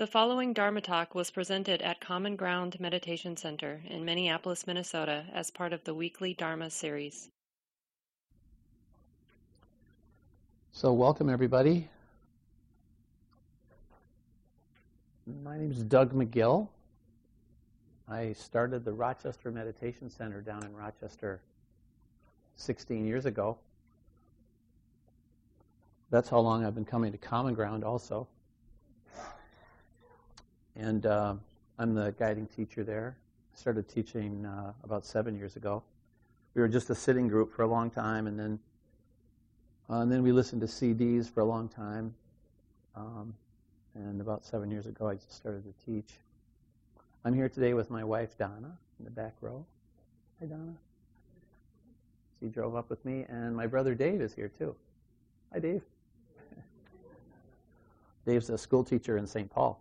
The following Dharma talk was presented at Common Ground Meditation Center in Minneapolis, Minnesota, as part of the weekly Dharma series. So, welcome everybody. My name is Doug McGill. I started the Rochester Meditation Center down in Rochester 16 years ago. That's how long I've been coming to Common Ground, also. And uh, I'm the guiding teacher there. I started teaching uh, about seven years ago. We were just a sitting group for a long time, and then uh, and then we listened to CDs for a long time. Um, and about seven years ago, I just started to teach. I'm here today with my wife Donna in the back row. Hi, Donna. She drove up with me, and my brother Dave is here too. Hi, Dave. Dave's a school teacher in St. Paul.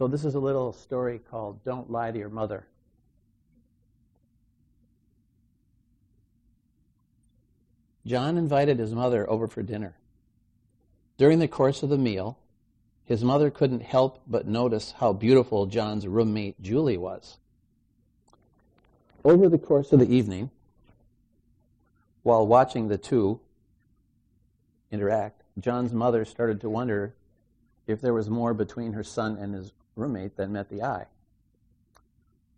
So, this is a little story called Don't Lie to Your Mother. John invited his mother over for dinner. During the course of the meal, his mother couldn't help but notice how beautiful John's roommate Julie was. Over the course of the evening, while watching the two interact, John's mother started to wonder if there was more between her son and his roommate than met the eye.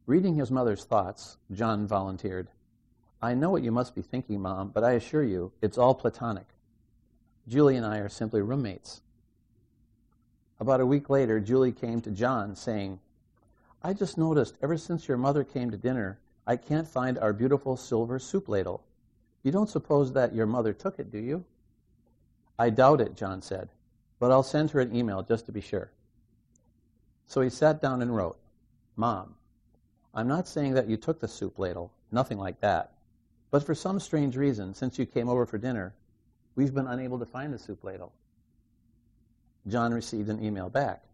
Reading his mother's thoughts, John volunteered, I know what you must be thinking, Mom, but I assure you, it's all platonic. Julie and I are simply roommates. About a week later, Julie came to John saying, I just noticed ever since your mother came to dinner, I can't find our beautiful silver soup ladle. You don't suppose that your mother took it, do you? I doubt it, John said, but I'll send her an email just to be sure. So he sat down and wrote, Mom, I'm not saying that you took the soup ladle, nothing like that. But for some strange reason, since you came over for dinner, we've been unable to find the soup ladle. John received an email back.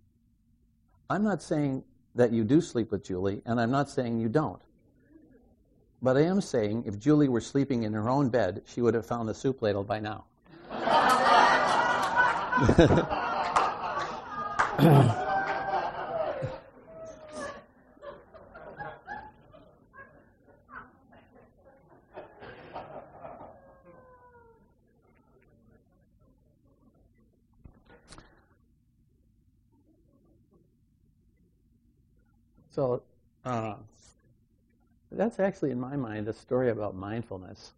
I'm not saying that you do sleep with Julie, and I'm not saying you don't. But I am saying if Julie were sleeping in her own bed, she would have found the soup ladle by now. So uh, that's actually, in my mind, a story about mindfulness.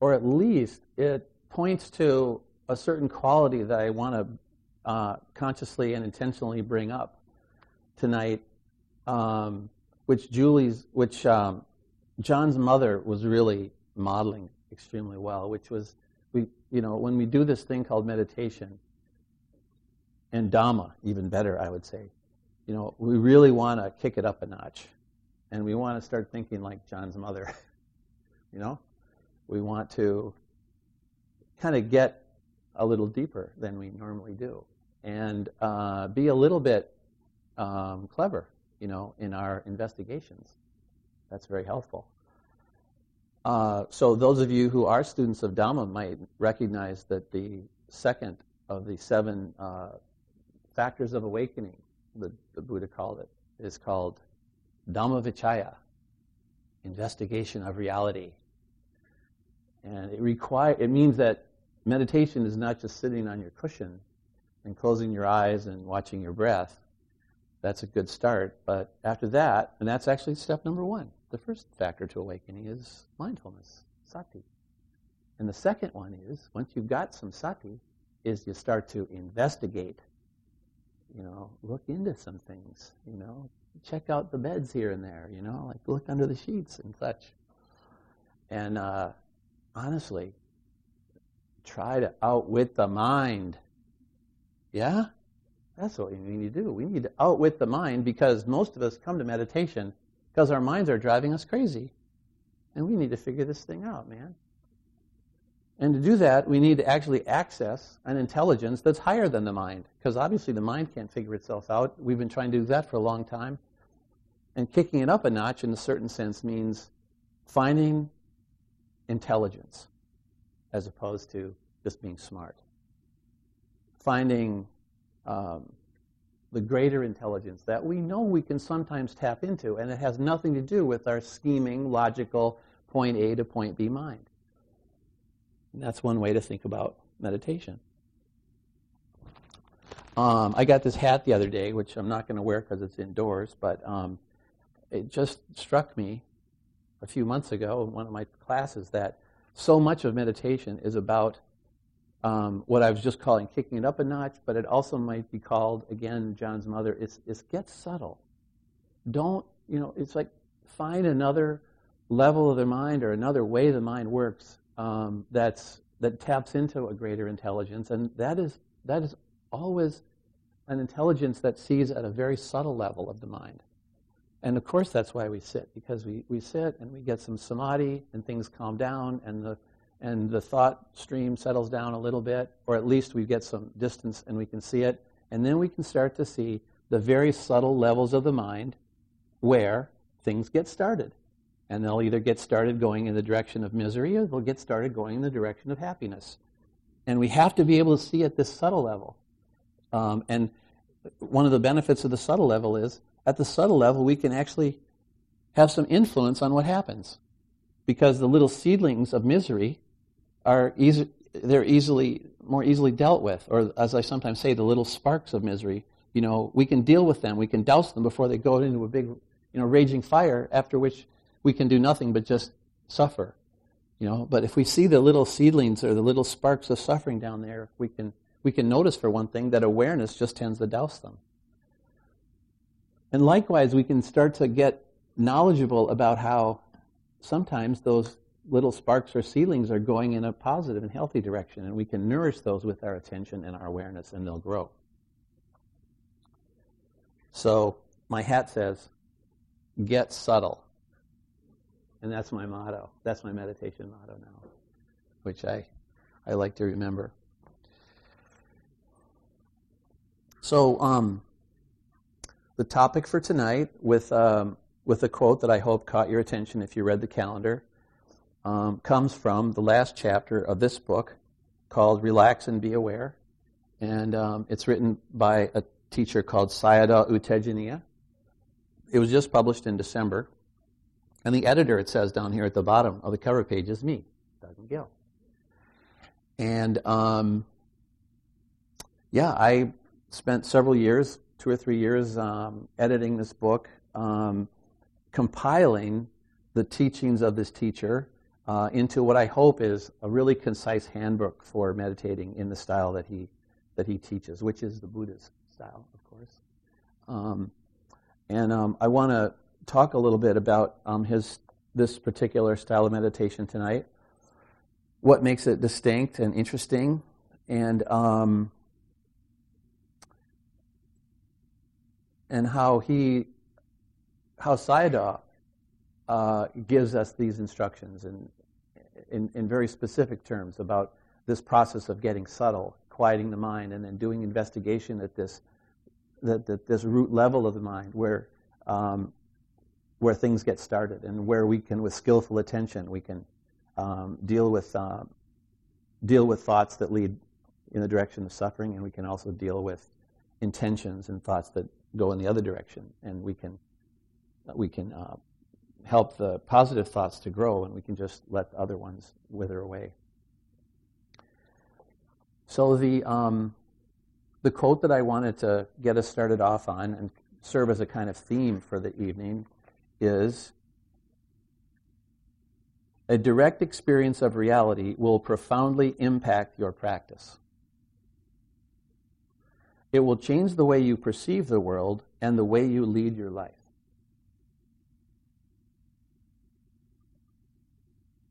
Or at least it points to a certain quality that I want to uh, consciously and intentionally bring up tonight, um, which Julie's, which um, John's mother was really modeling extremely well, which was we, you know, when we do this thing called meditation, and Dhamma, even better, I would say, you know, we really want to kick it up a notch. And we want to start thinking like John's mother. you know? We want to kind of get a little deeper than we normally do and uh, be a little bit um, clever, you know, in our investigations. That's very helpful. Uh, so those of you who are students of Dhamma might recognize that the second of the seven uh, factors of awakening the, the Buddha called it, is called Dhammavichaya, investigation of reality. And it require it means that meditation is not just sitting on your cushion and closing your eyes and watching your breath. That's a good start. But after that, and that's actually step number one. The first factor to awakening is mindfulness, sati. And the second one is, once you've got some sati, is you start to investigate you know, look into some things, you know, check out the beds here and there, you know, like look under the sheets and such. And uh, honestly, try to outwit the mind. Yeah? That's what we need to do. We need to outwit the mind because most of us come to meditation because our minds are driving us crazy. And we need to figure this thing out, man. And to do that, we need to actually access an intelligence that's higher than the mind, because obviously the mind can't figure itself out. We've been trying to do that for a long time. And kicking it up a notch, in a certain sense, means finding intelligence as opposed to just being smart. Finding um, the greater intelligence that we know we can sometimes tap into, and it has nothing to do with our scheming, logical, point A to point B mind. That's one way to think about meditation. Um, I got this hat the other day, which I'm not going to wear because it's indoors, but um, it just struck me a few months ago in one of my classes that so much of meditation is about um, what I was just calling kicking it up a notch, but it also might be called, again, John's mother, is, is get subtle. Don't, you know, it's like find another level of the mind or another way the mind works um, that's, that taps into a greater intelligence. And that is, that is always an intelligence that sees at a very subtle level of the mind. And of course, that's why we sit, because we, we sit and we get some samadhi and things calm down and the, and the thought stream settles down a little bit, or at least we get some distance and we can see it. And then we can start to see the very subtle levels of the mind where things get started. And they'll either get started going in the direction of misery or they'll get started going in the direction of happiness. And we have to be able to see at this subtle level. Um, and one of the benefits of the subtle level is at the subtle level, we can actually have some influence on what happens. Because the little seedlings of misery are easy, they're easily, more easily dealt with. Or as I sometimes say, the little sparks of misery, you know, we can deal with them. We can douse them before they go into a big, you know, raging fire, after which we can do nothing but just suffer. You know, but if we see the little seedlings or the little sparks of suffering down there, we can, we can notice for one thing that awareness just tends to douse them. And likewise, we can start to get knowledgeable about how sometimes those little sparks or seedlings are going in a positive and healthy direction, and we can nourish those with our attention and our awareness, and they'll grow. So, my hat says, get subtle. And that's my motto. That's my meditation motto now, which I, I like to remember. So, um, the topic for tonight, with, um, with a quote that I hope caught your attention if you read the calendar, um, comes from the last chapter of this book called Relax and Be Aware. And um, it's written by a teacher called Sayadaw U Tejaniya. It was just published in December. And the editor, it says down here at the bottom of the cover page, is me, Doug McGill. And um, yeah, I spent several years two or three years um, editing this book, um, compiling the teachings of this teacher uh, into what I hope is a really concise handbook for meditating in the style that he that he teaches, which is the Buddha's style, of course. Um, and um, I want to talk a little bit about um, his this particular style of meditation tonight. What makes it distinct and interesting, and um, and how he, how Sayadaw uh, gives us these instructions in, in, in very specific terms about this process of getting subtle, quieting the mind, and then doing investigation at this, that, that this root level of the mind where, um, where things get started and where we can, with skillful attention, we can um, deal with uh, deal with thoughts that lead in the direction of suffering, and we can also deal with intentions and thoughts that go in the other direction, and we can we can uh, help the positive thoughts to grow, and we can just let the other ones wither away. So the um, the quote that I wanted to get us started off on and serve as a kind of theme for the evening is a direct experience of reality will profoundly impact your practice. It will change the way you perceive the world and the way you lead your life.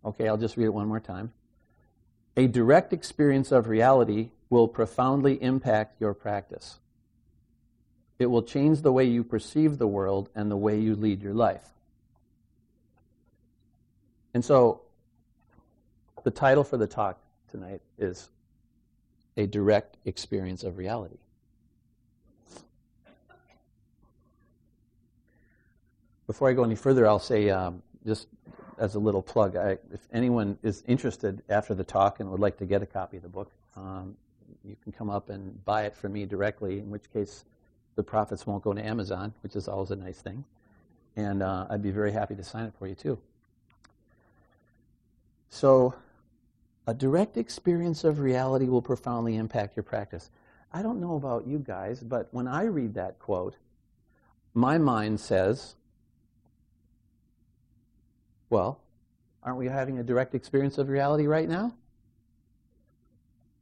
Okay, I'll just read it one more time. A direct experience of reality will profoundly impact your practice. It will change the way you perceive the world and the way you lead your life. And so, the title for the talk tonight is A Direct Experience of Reality. Before I go any further, I'll say um, just as a little plug, I, if anyone is interested after the talk and would like to get a copy of the book, um, you can come up and buy it from me directly, in which case the profits won't go to Amazon, which is always a nice thing. And uh, I'd be very happy to sign it for you, too. So, a direct experience of reality will profoundly impact your practice. I don't know about you guys, but when I read that quote, my mind says, well, aren't we having a direct experience of reality right now?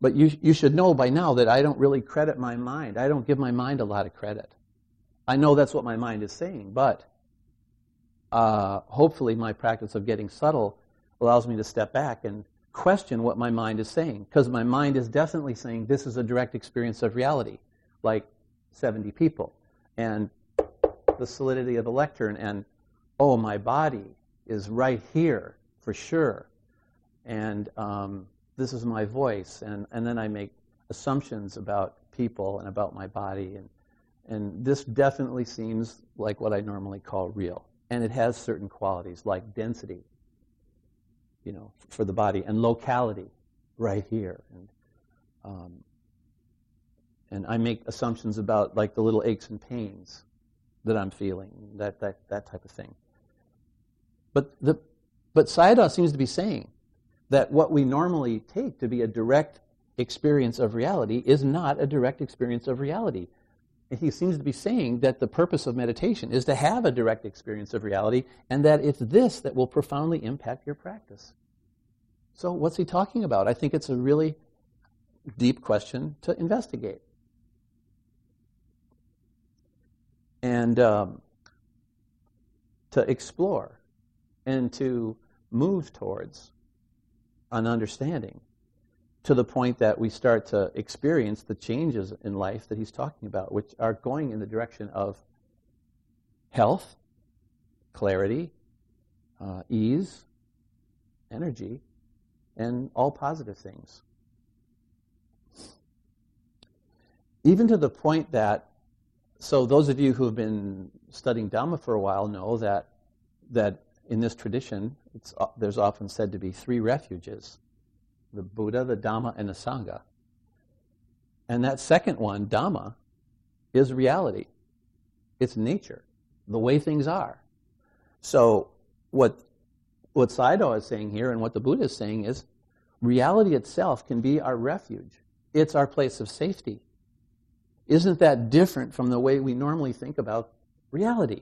But you, you should know by now that I don't really credit my mind. I don't give my mind a lot of credit. I know that's what my mind is saying, but uh, hopefully my practice of getting subtle allows me to step back and question what my mind is saying. Because my mind is definitely saying this is a direct experience of reality, like 70 people. And the solidity of the lectern, and oh, my body is right here for sure. And um, this is my voice. And, and then I make assumptions about people and about my body. And, and this definitely seems like what I normally call real. And it has certain qualities like density you know, for the body, and locality, right here. And, um, and I make assumptions about like the little aches and pains that I'm feeling, that, that, that type of thing. But, the, but Sayadaw seems to be saying that what we normally take to be a direct experience of reality is not a direct experience of reality. And he seems to be saying that the purpose of meditation is to have a direct experience of reality, and that it's this that will profoundly impact your practice. So, what's he talking about? I think it's a really deep question to investigate. And um, to explore and to move towards an understanding to the point that we start to experience the changes in life that he's talking about, which are going in the direction of health, clarity, uh, ease, energy, and all positive things. Even to the point that, so those of you who have been studying Dhamma for a while know that, that in this tradition, Uh, there's often said to be three refuges the Buddha, the Dhamma, and the Sangha. And that second one, Dhamma, is reality. It's nature, the way things are. So, what, what Sayadaw is saying here and what the Buddha is saying is reality itself can be our refuge, it's our place of safety. Isn't that different from the way we normally think about reality?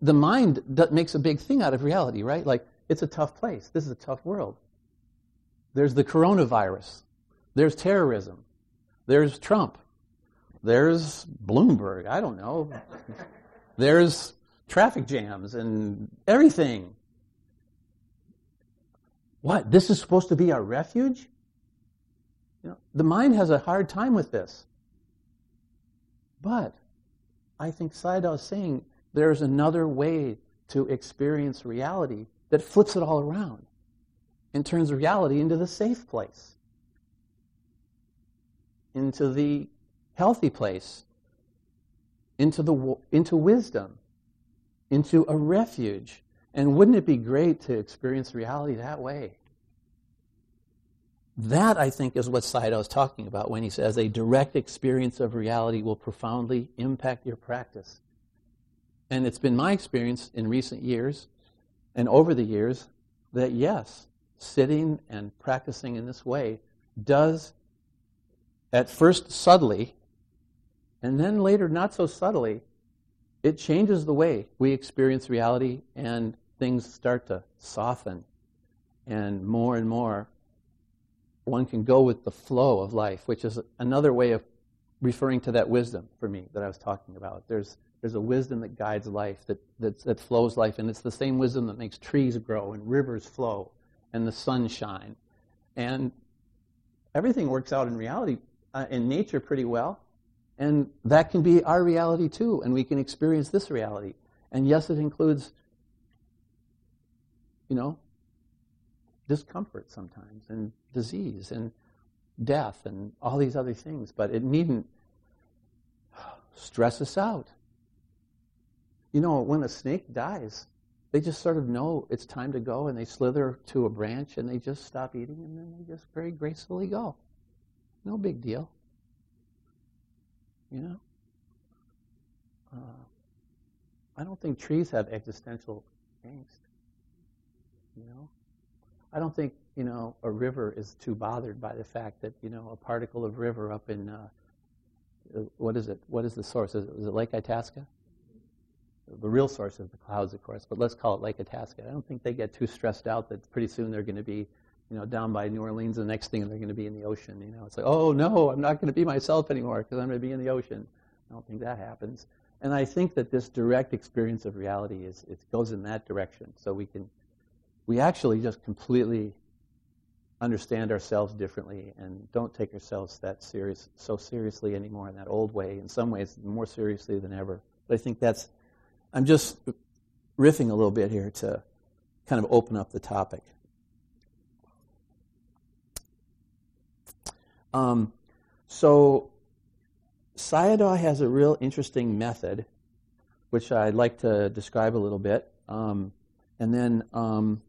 The mind makes a big thing out of reality, right? Like, it's a tough place. This is a tough world. There's the coronavirus. There's terrorism. There's Trump. There's Bloomberg. I don't know. There's traffic jams and everything. What? This is supposed to be our refuge? You know, the mind has a hard time with this. But I think Sayadaw is saying there's another way to experience reality that flips it all around and turns reality into the safe place, into the healthy place, into, the, into wisdom, into a refuge. And wouldn't it be great to experience reality that way? That, I think, is what Sayadaw is talking about when he says a direct experience of reality will profoundly impact your practice. And it's been my experience in recent years and over the years that yes, sitting and practicing in this way does, at first subtly, and then later not so subtly, it changes the way we experience reality and things start to soften. And more and more, one can go with the flow of life, which is another way of referring to that wisdom for me that I was talking about. There's, there's a wisdom that guides life, that, that, that flows life, and it's the same wisdom that makes trees grow and rivers flow and the sun shine. And everything works out in reality, uh, in nature, pretty well. And that can be our reality too, and we can experience this reality. And yes, it includes, you know, discomfort sometimes, and disease, and death, and all these other things, but it needn't stress us out. You know, when a snake dies, they just sort of know it's time to go and they slither to a branch and they just stop eating and then they just very gracefully go. No big deal. You know? Uh, I don't think trees have existential angst. You know? I don't think, you know, a river is too bothered by the fact that, you know, a particle of river up in, uh, what is it? What is the source? Is it, is it Lake Itasca? The real source is the clouds, of course, but let's call it Lake Itasca. I don't think they get too stressed out that pretty soon they're going to be, you know, down by New Orleans. The next thing they're going to be in the ocean. You know, it's like, oh no, I'm not going to be myself anymore because I'm going to be in the ocean. I don't think that happens. And I think that this direct experience of reality is it goes in that direction. So we can, we actually just completely understand ourselves differently and don't take ourselves that serious so seriously anymore in that old way. In some ways, more seriously than ever. But I think that's I'm just riffing a little bit here to kind of open up the topic. Um, so, Sayadaw has a real interesting method, which I'd like to describe a little bit. Um, and then um,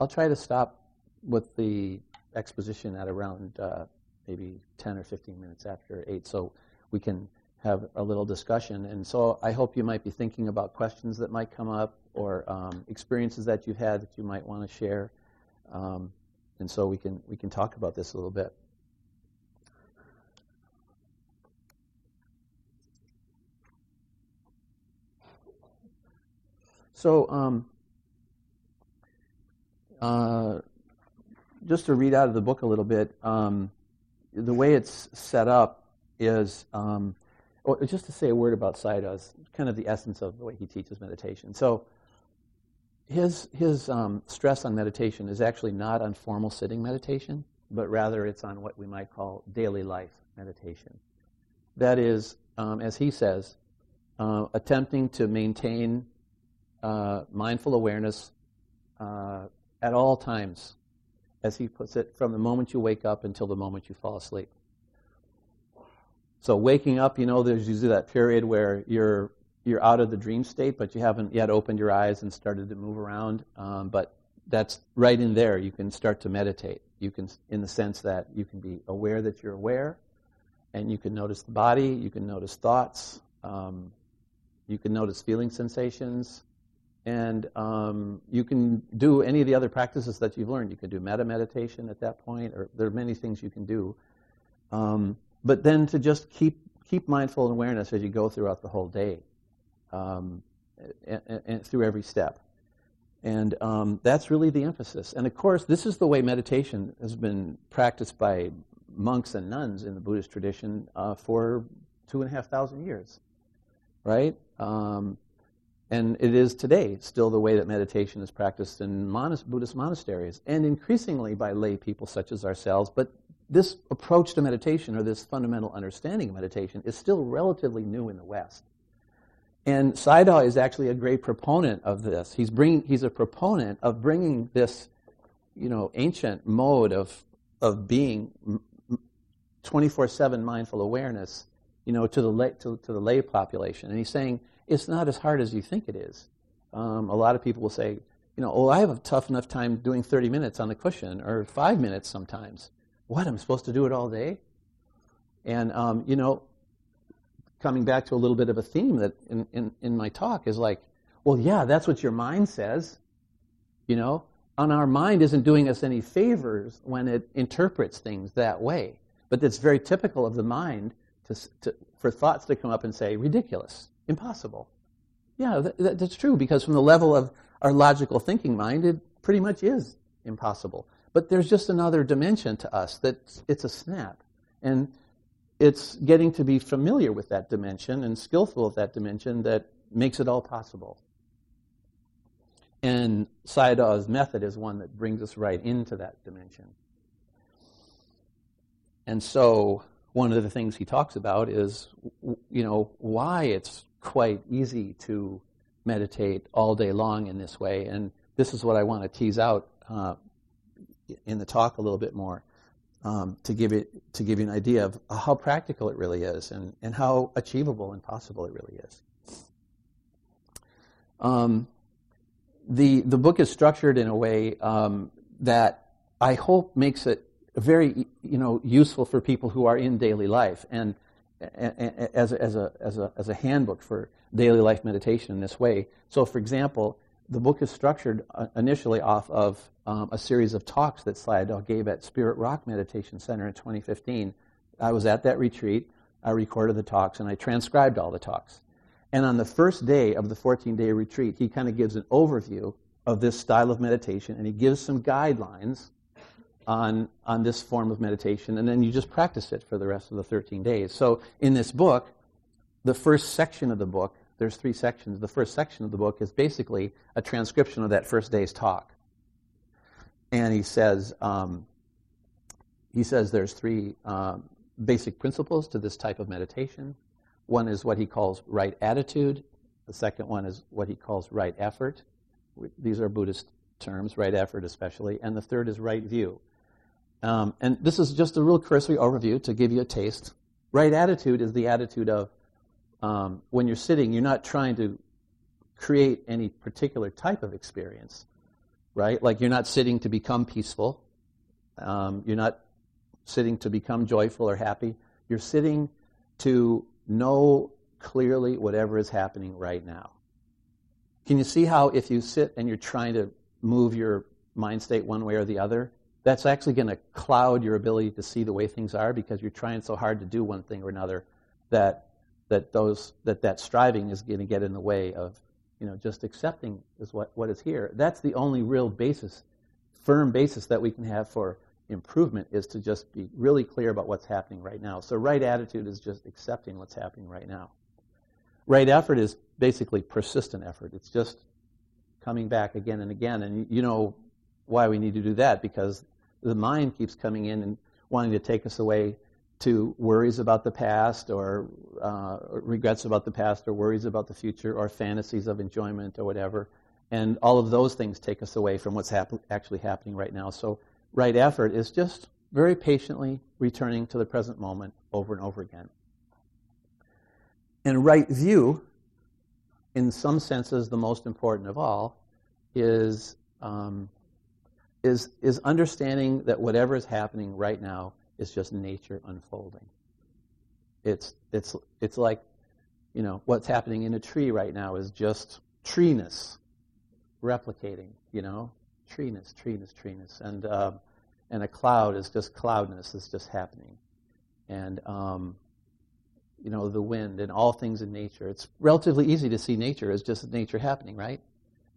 I'll try to stop with the exposition at around uh, maybe 10 or 15 minutes after 8 so we can have a little discussion. And so I hope you might be thinking about questions that might come up or um, experiences that you've had that you might want to share. Um, and so we can we can talk about this a little bit. So um, uh, just to read out of the book a little bit, um, the way it's set up is um, just to say a word about Sayadaw's, kind of the essence of the way he teaches meditation. So his, his um, stress on meditation is actually not on formal sitting meditation, but rather it's on what we might call daily life meditation. That is, um, as he says, uh, attempting to maintain uh, mindful awareness uh, at all times, as he puts it, from the moment you wake up until the moment you fall asleep. So waking up, you know, there's usually that period where you're you're out of the dream state, but you haven't yet opened your eyes and started to move around. Um, but that's right in there. You can start to meditate. You can, in the sense that you can be aware that you're aware, and you can notice the body. You can notice thoughts. Um, you can notice feeling sensations, and um, you can do any of the other practices that you've learned. You can do metta meditation at that point, or there are many things you can do. Um, but then to just keep keep mindful awareness as you go throughout the whole day, um, and, and, through every step. And um, that's really the emphasis. And of course, this is the way meditation has been practiced by monks and nuns in the Buddhist tradition uh, for two and a half thousand years, right? Um, and it is today still the way that meditation is practiced in Buddhist monasteries, and increasingly by lay people such as ourselves, but this approach to meditation or this fundamental understanding of meditation is still relatively new in the West. And Sayadaw is actually a great proponent of this. He's, he's a proponent of bringing this, you know, ancient mode of, of being 24-7 mindful awareness, you know, to the, lay, to, to, the lay population. And he's saying it's not as hard as you think it is. Um, a lot of people will say, you know, oh, I have a tough enough time doing 30 minutes on the cushion or five minutes sometimes. What? I'm supposed to do it all day? And, um, you know, coming back to a little bit of a theme that in, in, in my talk is like, well, yeah, that's what your mind says. You know, and our mind isn't doing us any favors when it interprets things that way. But it's very typical of the mind to, to, for thoughts to come up and say, ridiculous, impossible. Yeah, that, that's true because from the level of our logical thinking mind, it pretty much is impossible. But there's just another dimension to us that it's a snap. And it's getting to be familiar with that dimension and skillful with that dimension that makes it all possible. And Sayadaw's method is one that brings us right into that dimension. And so one of the things he talks about is, you know, why it's quite easy to meditate all day long in this way. And this is what I want to tease out uh, in the talk a little bit more um, to give it to give you an idea of how practical it really is and, and how achievable and possible it really is. Um, the the book is structured in a way um, that I hope makes it very you know useful for people who are in daily life and, and as as a as a as a handbook for daily life meditation in this way. So, for example, the book is structured uh, initially off of um, a series of talks that Sayadaw gave at Spirit Rock Meditation Center in 2015. I was at that retreat. I recorded the talks and I transcribed all the talks. And on the first day of the 14 day retreat, he kind of gives an overview of this style of meditation and he gives some guidelines on, on this form of meditation. And then you just practice it for the rest of the 13 days. So in this book, the first section of the book, there's three sections. The first section of the book is basically a transcription of that first day's talk. And he says, um, he says there's three um, basic principles to this type of meditation. One is what he calls right attitude. The second one is what he calls right effort. These are Buddhist terms, right effort especially. And the third is right view. Um, and this is just a real cursory overview to give you a taste. Right attitude is the attitude of um, when you're sitting, you're not trying to create any particular type of experience, right? Like you're not sitting to become peaceful. Um, you're not sitting to become joyful or happy. You're sitting to know clearly whatever is happening right now. Can you see how if you sit and you're trying to move your mind state one way or the other, that's actually going to cloud your ability to see the way things are because you're trying so hard to do one thing or another that that those that that striving is going to get in the way of you know just accepting is what what is here. That's the only real basis, firm basis that we can have for improvement is to just be really clear about what's happening right now. So, right attitude is just accepting what's happening right now. Right effort is basically persistent effort. It's just coming back again and again. And you know why we need to do that because the mind keeps coming in and wanting to take us away to worries about the past or uh, regrets about the past or worries about the future or fantasies of enjoyment or whatever. And all of those things take us away from what's actually happening right now. So right effort is just very patiently returning to the present moment over and over again. And right view, in some senses the most important of all, is, um, is, is understanding that whatever is happening right now is just nature unfolding. It's, it's, it's like, you know, what's happening in a tree right now is just treeness replicating, you know, treeness, treeness, treeness, and uh, and a cloud is just cloudness is just happening, and um, you know the wind and all things in nature. It's relatively easy to see nature as just nature happening, right?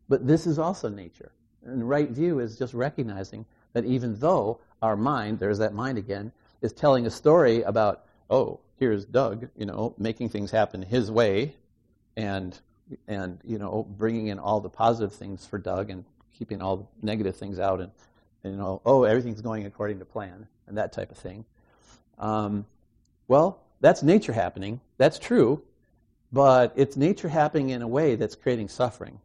But this is also nature, and right view is just recognizing that even though our mind, there's that mind again, is telling a story about, oh, here's Doug, you know, making things happen his way, and and you know, bringing in all the positive things for Doug and keeping all the negative things out and, and you know, oh, everything's going according to plan and that type of thing. Um, well, that's nature happening. That's true, but it's nature happening in a way that's creating suffering.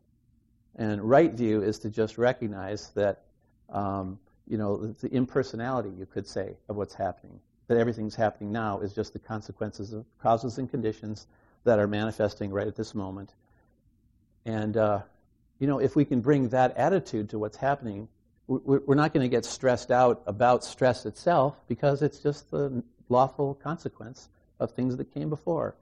And right view is to just recognize that, um, you know, the impersonality, you could say, of what's happening. That everything's happening now is just the consequences of causes and conditions that are manifesting right at this moment. And uh, you know, if we can bring that attitude to what's happening, we're not going to get stressed out about stress itself because it's just the lawful consequence of things that came before.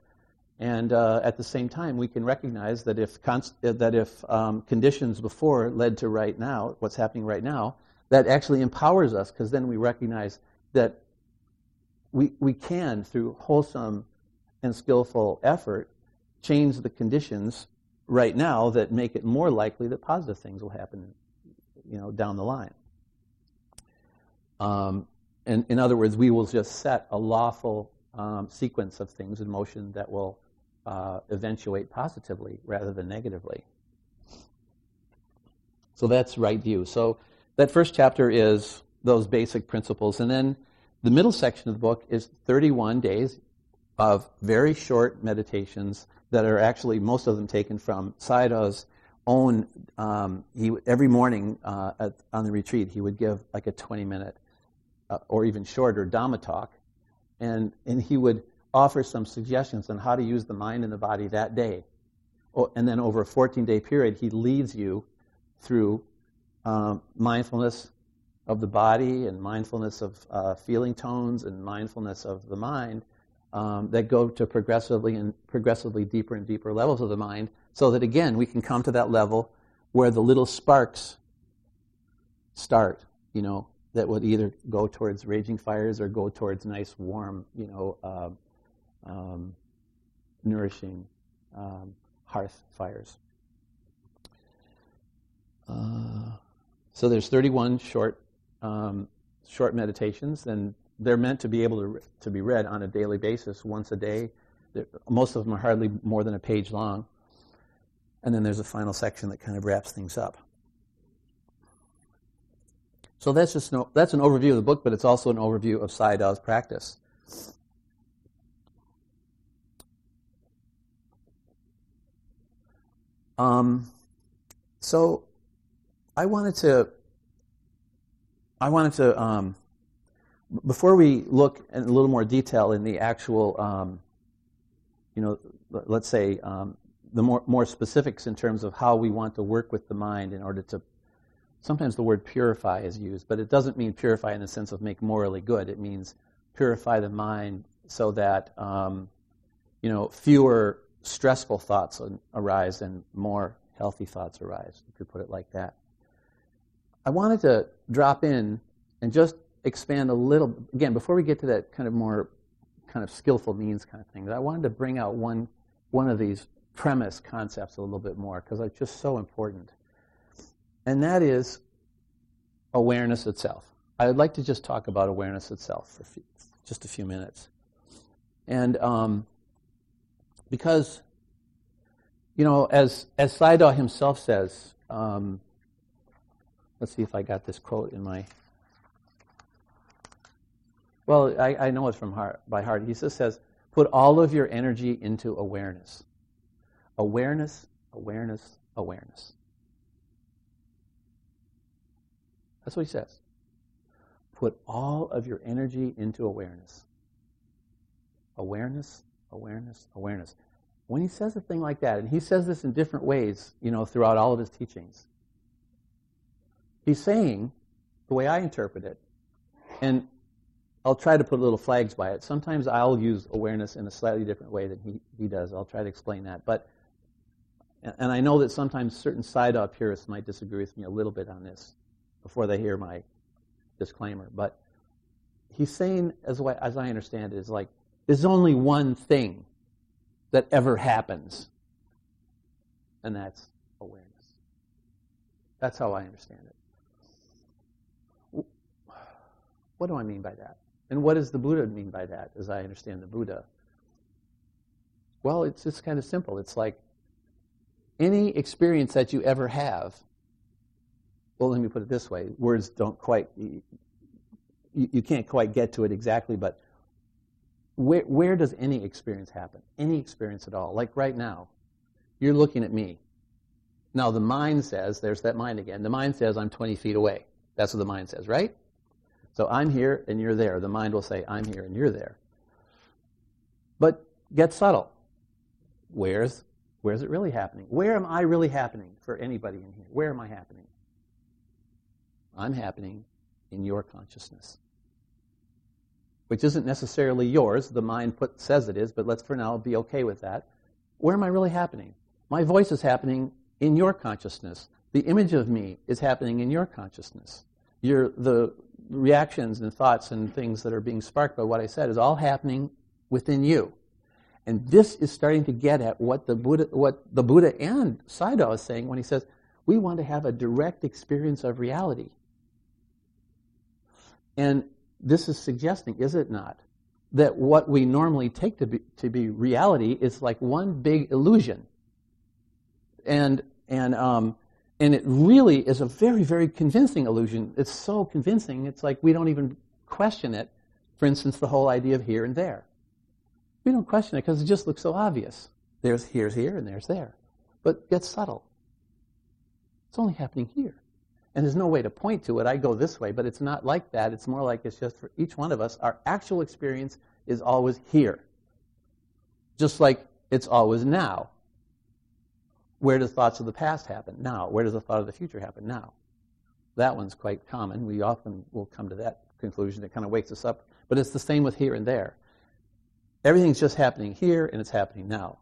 And uh, at the same time, we can recognize that if, const- that if um, conditions before led to right now, what's happening right now, that actually empowers us because then we recognize that we, we can, through wholesome and skillful effort, change the conditions right now that make it more likely that positive things will happen, you know, down the line. Um, and in other words, we will just set a lawful um, sequence of things in motion that will uh, eventuate positively rather than negatively. So that's right view. So that first chapter is those basic principles. And then the middle section of the book is 31 days of very short meditations that are actually most of them taken from Sayadaw's own. Um, he every morning uh, at, on the retreat he would give like a 20 minute uh, or even shorter Dhamma talk, and and he would offer some suggestions on how to use the mind and the body that day. Oh, and then over a 14 day period, he leads you through um, mindfulness of the body and mindfulness of uh, feeling tones and mindfulness of the mind um, that go to progressively and progressively deeper and deeper levels of the mind so that again we can come to that level where the little sparks start you know that would either go towards raging fires or go towards nice warm you know uh, um, nourishing um, hearth fires. Uh, so there's 31 short um, short meditations, and they're meant to be able to to be read on a daily basis, once a day. Most of them are hardly more than a page long, and then there's a final section that kind of wraps things up. So that's just no, that's an overview of the book, but it's also an overview of Sayadaw's practice. Um, so I wanted to I wanted to, um, before we look in a little more detail in the actual, um, you know, let's say um, the more, more specifics in terms of how we want to work with the mind in order to, sometimes the word purify is used, but it doesn't mean purify in the sense of make morally good. It means purify the mind so that, um, you know, fewer stressful thoughts arise and more healthy thoughts arise. You could put it like that. I wanted to drop in and just expand a little, again, before we get to that kind of more kind of skillful means kind of thing, I wanted to bring out one, one of these premise concepts a little bit more because it's just so important. And that is awareness itself. I would like to just talk about awareness itself for few, just a few minutes. And um, because, you know, as, as Sayadaw himself says, um, Let's see if I got this quote in my. Well, I, I know it from heart, by heart. He just says, put all of your energy into awareness. Awareness, awareness, awareness. That's what he says. Put all of your energy into awareness. Awareness, awareness, awareness. When he says a thing like that, and he says this in different ways, you know, throughout all of his teachings, He's saying, the way I interpret it, and I'll try to put little flags by it. Sometimes I'll use awareness in a slightly different way than he, he does. I'll try to explain that. But and I know that sometimes certain Sayadaw purists might disagree with me a little bit on this before they hear my disclaimer. But he's saying, as, as I understand it, is like there's only one thing that ever happens, and that's awareness. That's how I understand it. What do I mean by that? And what does the Buddha mean by that, as I understand the Buddha? Well, it's just kind of simple. It's like any experience that you ever have, well, let me put it this way words don't quite, you, you can't quite get to it exactly, but where, where does any experience happen? Any experience at all? Like right now, you're looking at me. Now, the mind says, there's that mind again, the mind says I'm 20 feet away. That's what the mind says, right? So I'm here and you're there. The mind will say, I'm here and you're there. But get subtle. Where's, where's it really happening? Where am I really happening for anybody in here? Where am I happening? I'm happening in your consciousness. Which isn't necessarily yours. The mind put, says it is, but let's for now be okay with that. Where am I really happening? My voice is happening in your consciousness. The image of me is happening in your consciousness. Your, the reactions and thoughts and things that are being sparked by what I said is all happening within you. And this is starting to get at what the Buddha, what the Buddha and Sayadaw is saying when he says, we want to have a direct experience of reality. And this is suggesting, is it not, that what we normally take to be, to be reality is like one big illusion. And, and um, and it really is a very, very convincing illusion. It's so convincing, it's like we don't even question it. For instance, the whole idea of here and there. We don't question it because it just looks so obvious. There's here's here and there's there. But get subtle. It's only happening here. And there's no way to point to it. I go this way, but it's not like that. It's more like it's just for each one of us, our actual experience is always here. Just like it's always now. Where do thoughts of the past happen? Now. Where does the thought of the future happen? Now. That one's quite common. We often will come to that conclusion. It kind of wakes us up. But it's the same with here and there. Everything's just happening here and it's happening now.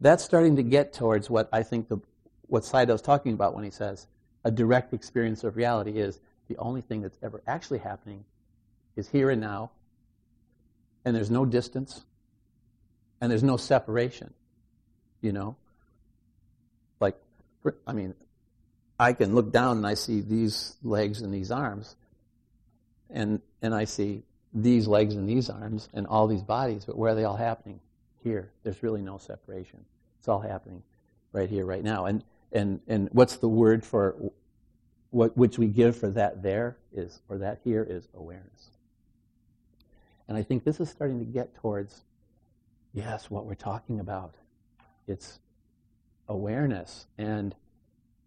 That's starting to get towards what I think the, what Sayadaw's talking about when he says a direct experience of reality is the only thing that's ever actually happening is here and now, and there's no distance, and there's no separation. You know? I mean, I can look down and I see these legs and these arms, and, and I see these legs and these arms and all these bodies, but where are they all happening? Here. There's really no separation. It's all happening right here, right now. And, and, and what's the word for what, which we give for that there is, or that here is awareness. And I think this is starting to get towards, yes, what we're talking about. It's awareness. And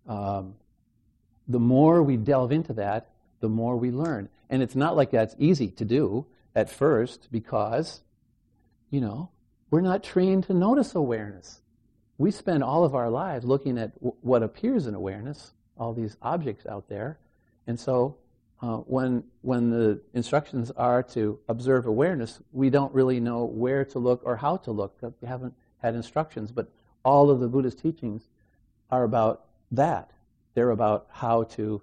um, the more we delve into that, the more we learn. And it's not like that's easy to do at first because, you know, we're not trained to notice awareness. We spend all of our lives looking at w- what appears in awareness, all these objects out there. And so uh, when, when the instructions are to observe awareness, we don't really know where to look or how to look. We haven't had instructions, but all of the Buddha's teachings are about that. They're about how to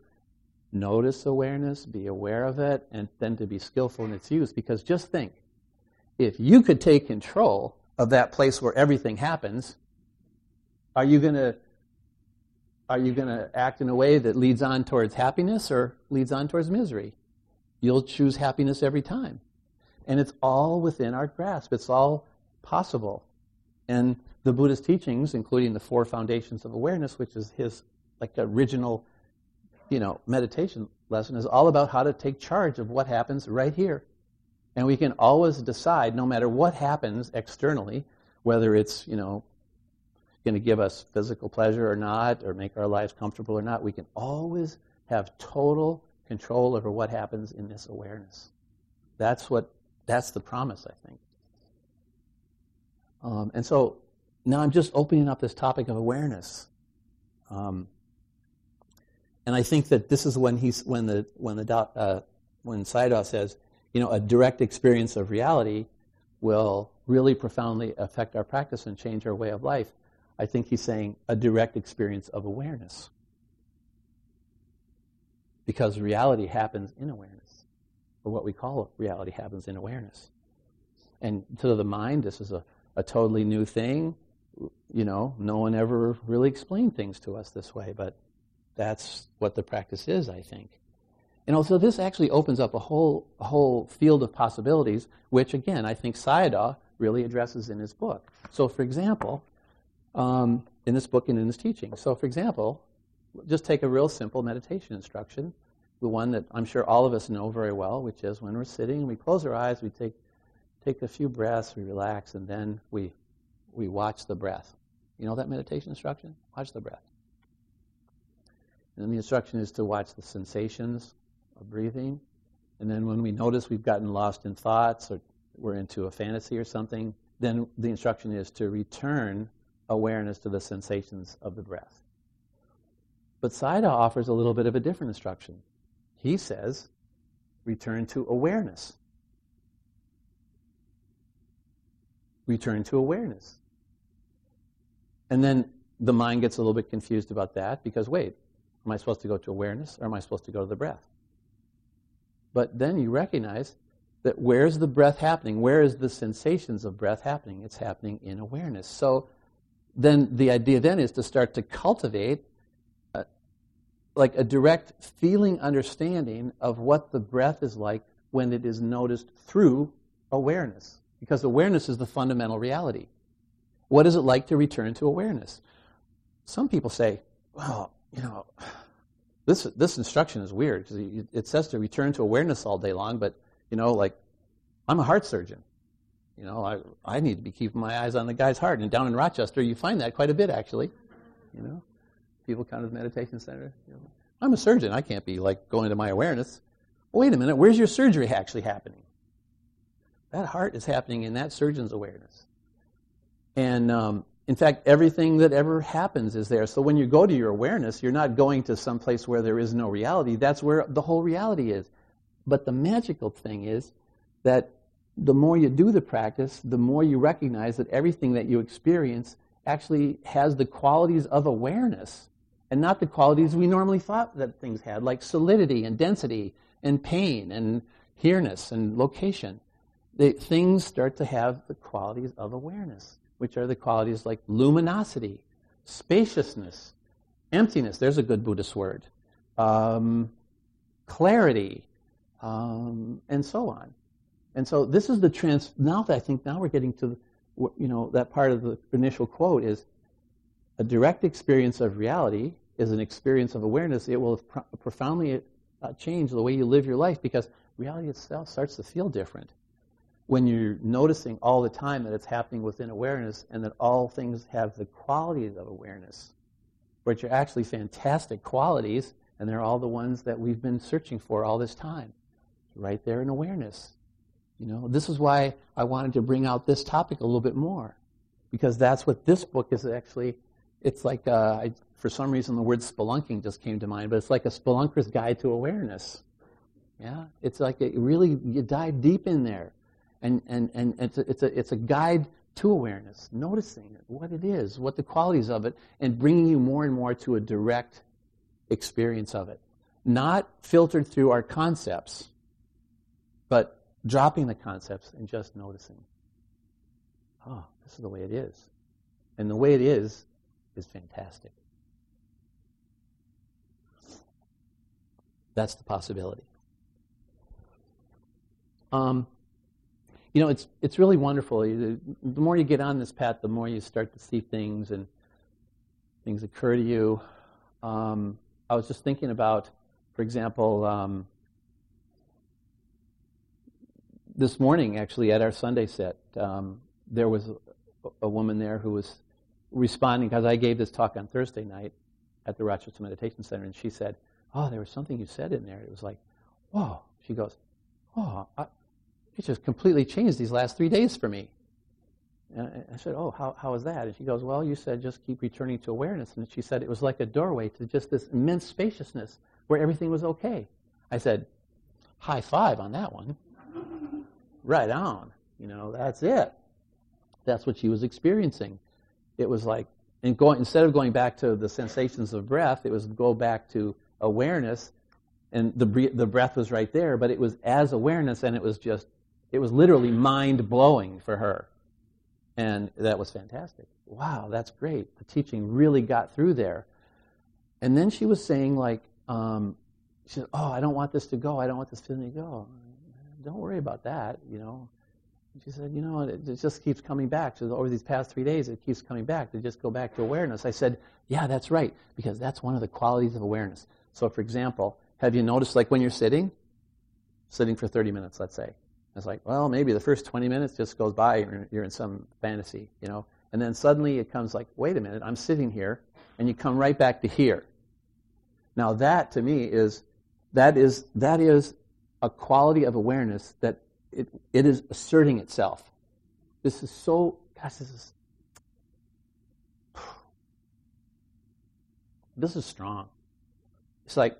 notice awareness, be aware of it, and then to be skillful in its use. Because just think, if you could take control of that place where everything happens, are you going to are you going to act in a way that leads on towards happiness or leads on towards misery? You'll choose happiness every time. And it's all within our grasp. It's all possible. And the Buddha's teachings, including the four foundations of awareness, which is his like original, you know, meditation lesson, is all about how to take charge of what happens right here. And we can always decide, no matter what happens externally, whether it's, you know, going to give us physical pleasure or not, or make our lives comfortable or not, we can always have total control over what happens in this awareness. That's what that's the promise, I think. Um, and so now I'm just opening up this topic of awareness. Um, and I think that this is when he's when the when the uh, when Sayadaw says, you know, a direct experience of reality will really profoundly affect our practice and change our way of life. I think he's saying a direct experience of awareness. Because reality happens in awareness, or what we call reality happens in awareness. And to the mind, this is a, a totally new thing. You know, no one ever really explained things to us this way, but that's what the practice is, I think. And also, this actually opens up a whole, a whole field of possibilities, which, again, I think Sayadaw really addresses in his book. So, for example, um, in this book and in this teaching. So, for example, just take a real simple meditation instruction, the one that I'm sure all of us know very well, which is when we're sitting, we close our eyes, we take, take a few breaths, we relax, and then we, we watch the breath. You know that meditation instruction? Watch the breath. And then the instruction is to watch the sensations of breathing. And then when we notice we've gotten lost in thoughts or we're into a fantasy or something, then the instruction is to return awareness to the sensations of the breath. But Sayadaw offers a little bit of a different instruction. He says, return to awareness. Return to awareness. And then the mind gets a little bit confused about that because, wait, am I supposed to go to awareness or am I supposed to go to the breath? But then you recognize that where's the breath happening? Where is the sensations of breath happening? It's happening in awareness. So then the idea then is to start to cultivate a, like a direct feeling understanding of what the breath is like when it is noticed through awareness. Because awareness is the fundamental reality. What is it like to return to awareness? Some people say, well, you know, this, this instruction is weird because it says to return to awareness all day long, but, you know, like, I'm a heart surgeon. You know, I, I need to be keeping my eyes on the guy's heart. And down in Rochester, you find that quite a bit, actually. You know, people come to the meditation center. You know, I'm a surgeon. I can't be like going to my awareness. wait a minute. Where's your surgery actually happening? That heart is happening in that surgeon's awareness. And um, in fact, everything that ever happens is there. So when you go to your awareness, you're not going to some place where there is no reality. That's where the whole reality is. But the magical thing is that the more you do the practice, the more you recognize that everything that you experience actually has the qualities of awareness and not the qualities we normally thought that things had, like solidity and density and pain and here-ness and location. Things start to have the qualities of awareness which are the qualities like luminosity, spaciousness, emptiness. There's a good Buddhist word. Um, clarity, um, and so on. And so this is the trans. Now that I think now we're getting to, you know, that part of the initial quote is a direct experience of reality is an experience of awareness. It will pro- profoundly uh, change the way you live your life because reality itself starts to feel different when you're noticing all the time that it's happening within awareness and that all things have the qualities of awareness, which are actually fantastic qualities, and they're all the ones that we've been searching for all this time. Right there in awareness. You know, this is why I wanted to bring out this topic a little bit more, because that's what this book is actually. It's like, uh, I, for some reason, the word spelunking just came to mind, but it's like a spelunker's guide to awareness. Yeah, it's like it really you dive deep in there and, and, and it's, a, it's, a, it's a guide to awareness, noticing what it is, what the qualities of it, and bringing you more and more to a direct experience of it. Not filtered through our concepts, but dropping the concepts and just noticing. Oh, this is the way it is. And the way it is, is fantastic. That's the possibility. Um, you know, it's it's really wonderful. The more you get on this path, the more you start to see things and things occur to you. Um, I was just thinking about, for example, um, this morning actually at our Sunday set, um, there was a, a, woman there who was responding because I gave this talk on Thursday night at the Rochester Meditation Center, and she said, "Oh, there was something you said in there. It was like, whoa." She goes, "Oh, I, it just completely changed these last three days for me. And I said, Oh, how, how was that? And she goes, Well, you said just keep returning to awareness. And she said it was like a doorway to just this immense spaciousness where everything was okay. I said, High five on that one. right on. You know, that's it. That's what she was experiencing. It was like, and going, instead of going back to the sensations of breath, it was go back to awareness. And the, the breath was right there, but it was as awareness, and it was just it was literally mind blowing for her. And that was fantastic. Wow, that's great. The teaching really got through there. And then she was saying, like, um, she said, Oh, I don't want this to go. I don't want this feeling to go. Don't worry about that, you know. She said, You know, it, it just keeps coming back. Said, Over these past three days, it keeps coming back to just go back to awareness. I said, Yeah, that's right, because that's one of the qualities of awareness. So, for example, have you noticed, like, when you're sitting, sitting for 30 minutes, let's say, it's like, well, maybe the first 20 minutes just goes by, you're, you're in some fantasy, you know. And then suddenly it comes like, wait a minute, I'm sitting here, and you come right back to here. Now that to me is that is that is a quality of awareness that it, it is asserting itself. This is so gosh, this is this is strong. It's like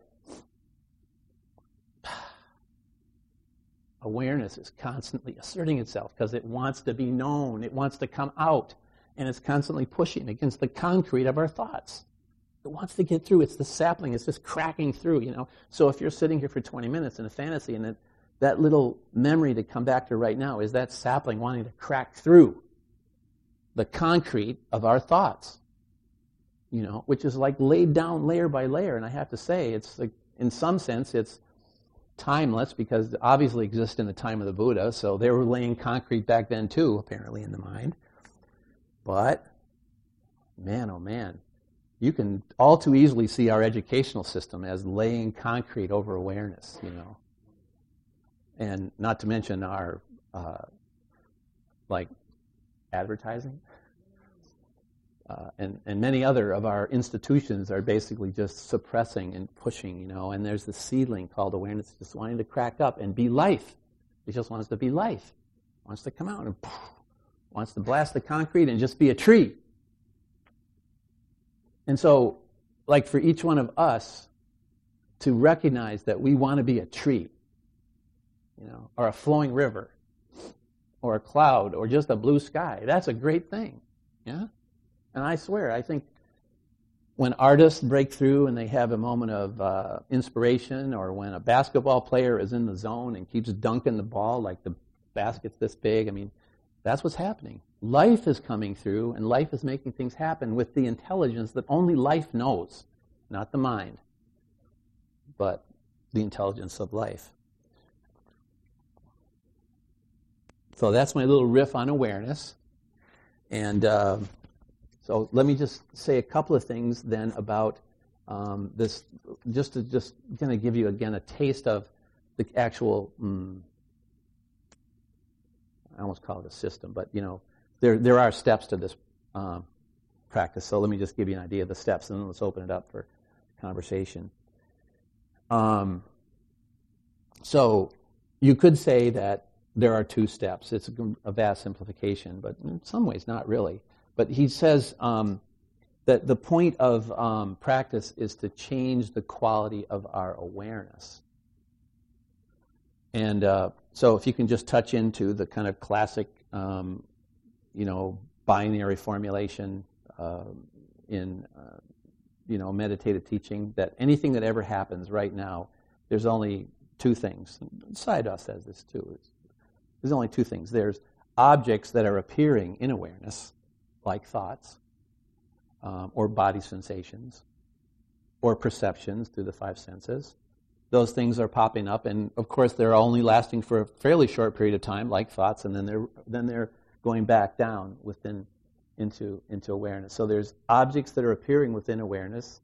awareness is constantly asserting itself because it wants to be known, it wants to come out, and it's constantly pushing against the concrete of our thoughts. It wants to get through. It's the sapling, it's just cracking through, you know. So if you're sitting here for 20 minutes in a fantasy and it, that little memory to come back to right now is that sapling wanting to crack through the concrete of our thoughts, you know, which is like laid down layer by layer. And I have to say, it's like, in some sense, it's timeless because it obviously exists in the time of the Buddha, so they were laying concrete back then too, apparently, in the mind. But, man, oh man, you can all too easily see our educational system as laying concrete over awareness, you know. And not to mention our, uh, like, advertising. Uh, and, and many other of our institutions are basically just suppressing and pushing, you know, and there's this seedling called awareness just wanting to crack up and be life. It just wants to be life. Wants to come out and poof, wants to blast the concrete and just be a tree. And so, like for each one of us to recognize that we want to be a tree, you know, or a flowing river, or a cloud, or just a blue sky, that's a great thing. Yeah? And I swear, I think when artists break through and they have a moment of uh, inspiration, or when a basketball player is in the zone and keeps dunking the ball like the basket's this big, I mean, that's what's happening. Life is coming through, and life is making things happen with the intelligence that only life knows, not the mind, but the intelligence of life. So that's my little riff on awareness. And uh, so let me just say a couple of things then about um, this, just to just kind of give you again a taste of the actual. Mm, I almost call it a system, but you know, there there are steps to this um, practice. So let me just give you an idea of the steps, and then let's open it up for conversation. Um, so you could say that there are two steps. It's a vast simplification, but in some ways, not really. But he says um, that the point of um, practice is to change the quality of our awareness. And uh, so, if you can just touch into the kind of classic, um, you know, binary formulation uh, in, uh, you know, meditative teaching, that anything that ever happens right now, there's only two things. Sayadaw says this too. There's only two things. There's objects that are appearing in awareness, like thoughts, um, or body sensations, or perceptions through the five senses. Those things are popping up, and of course, they're only lasting for a fairly short period of time, like thoughts, and then they're then they're going back down within into into awareness. So there's objects that are appearing within awareness,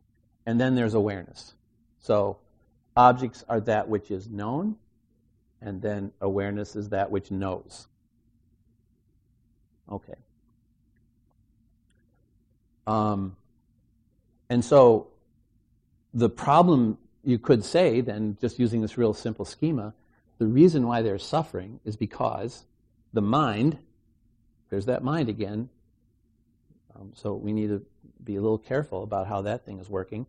and then there's awareness. So objects are that which is known, and then awareness is that which knows. Okay. Um, and so the problem, you could say, then, just using this real simple schema, the reason why they're suffering is because the mind, there's that mind again, um, so we need to be a little careful about how that thing is working.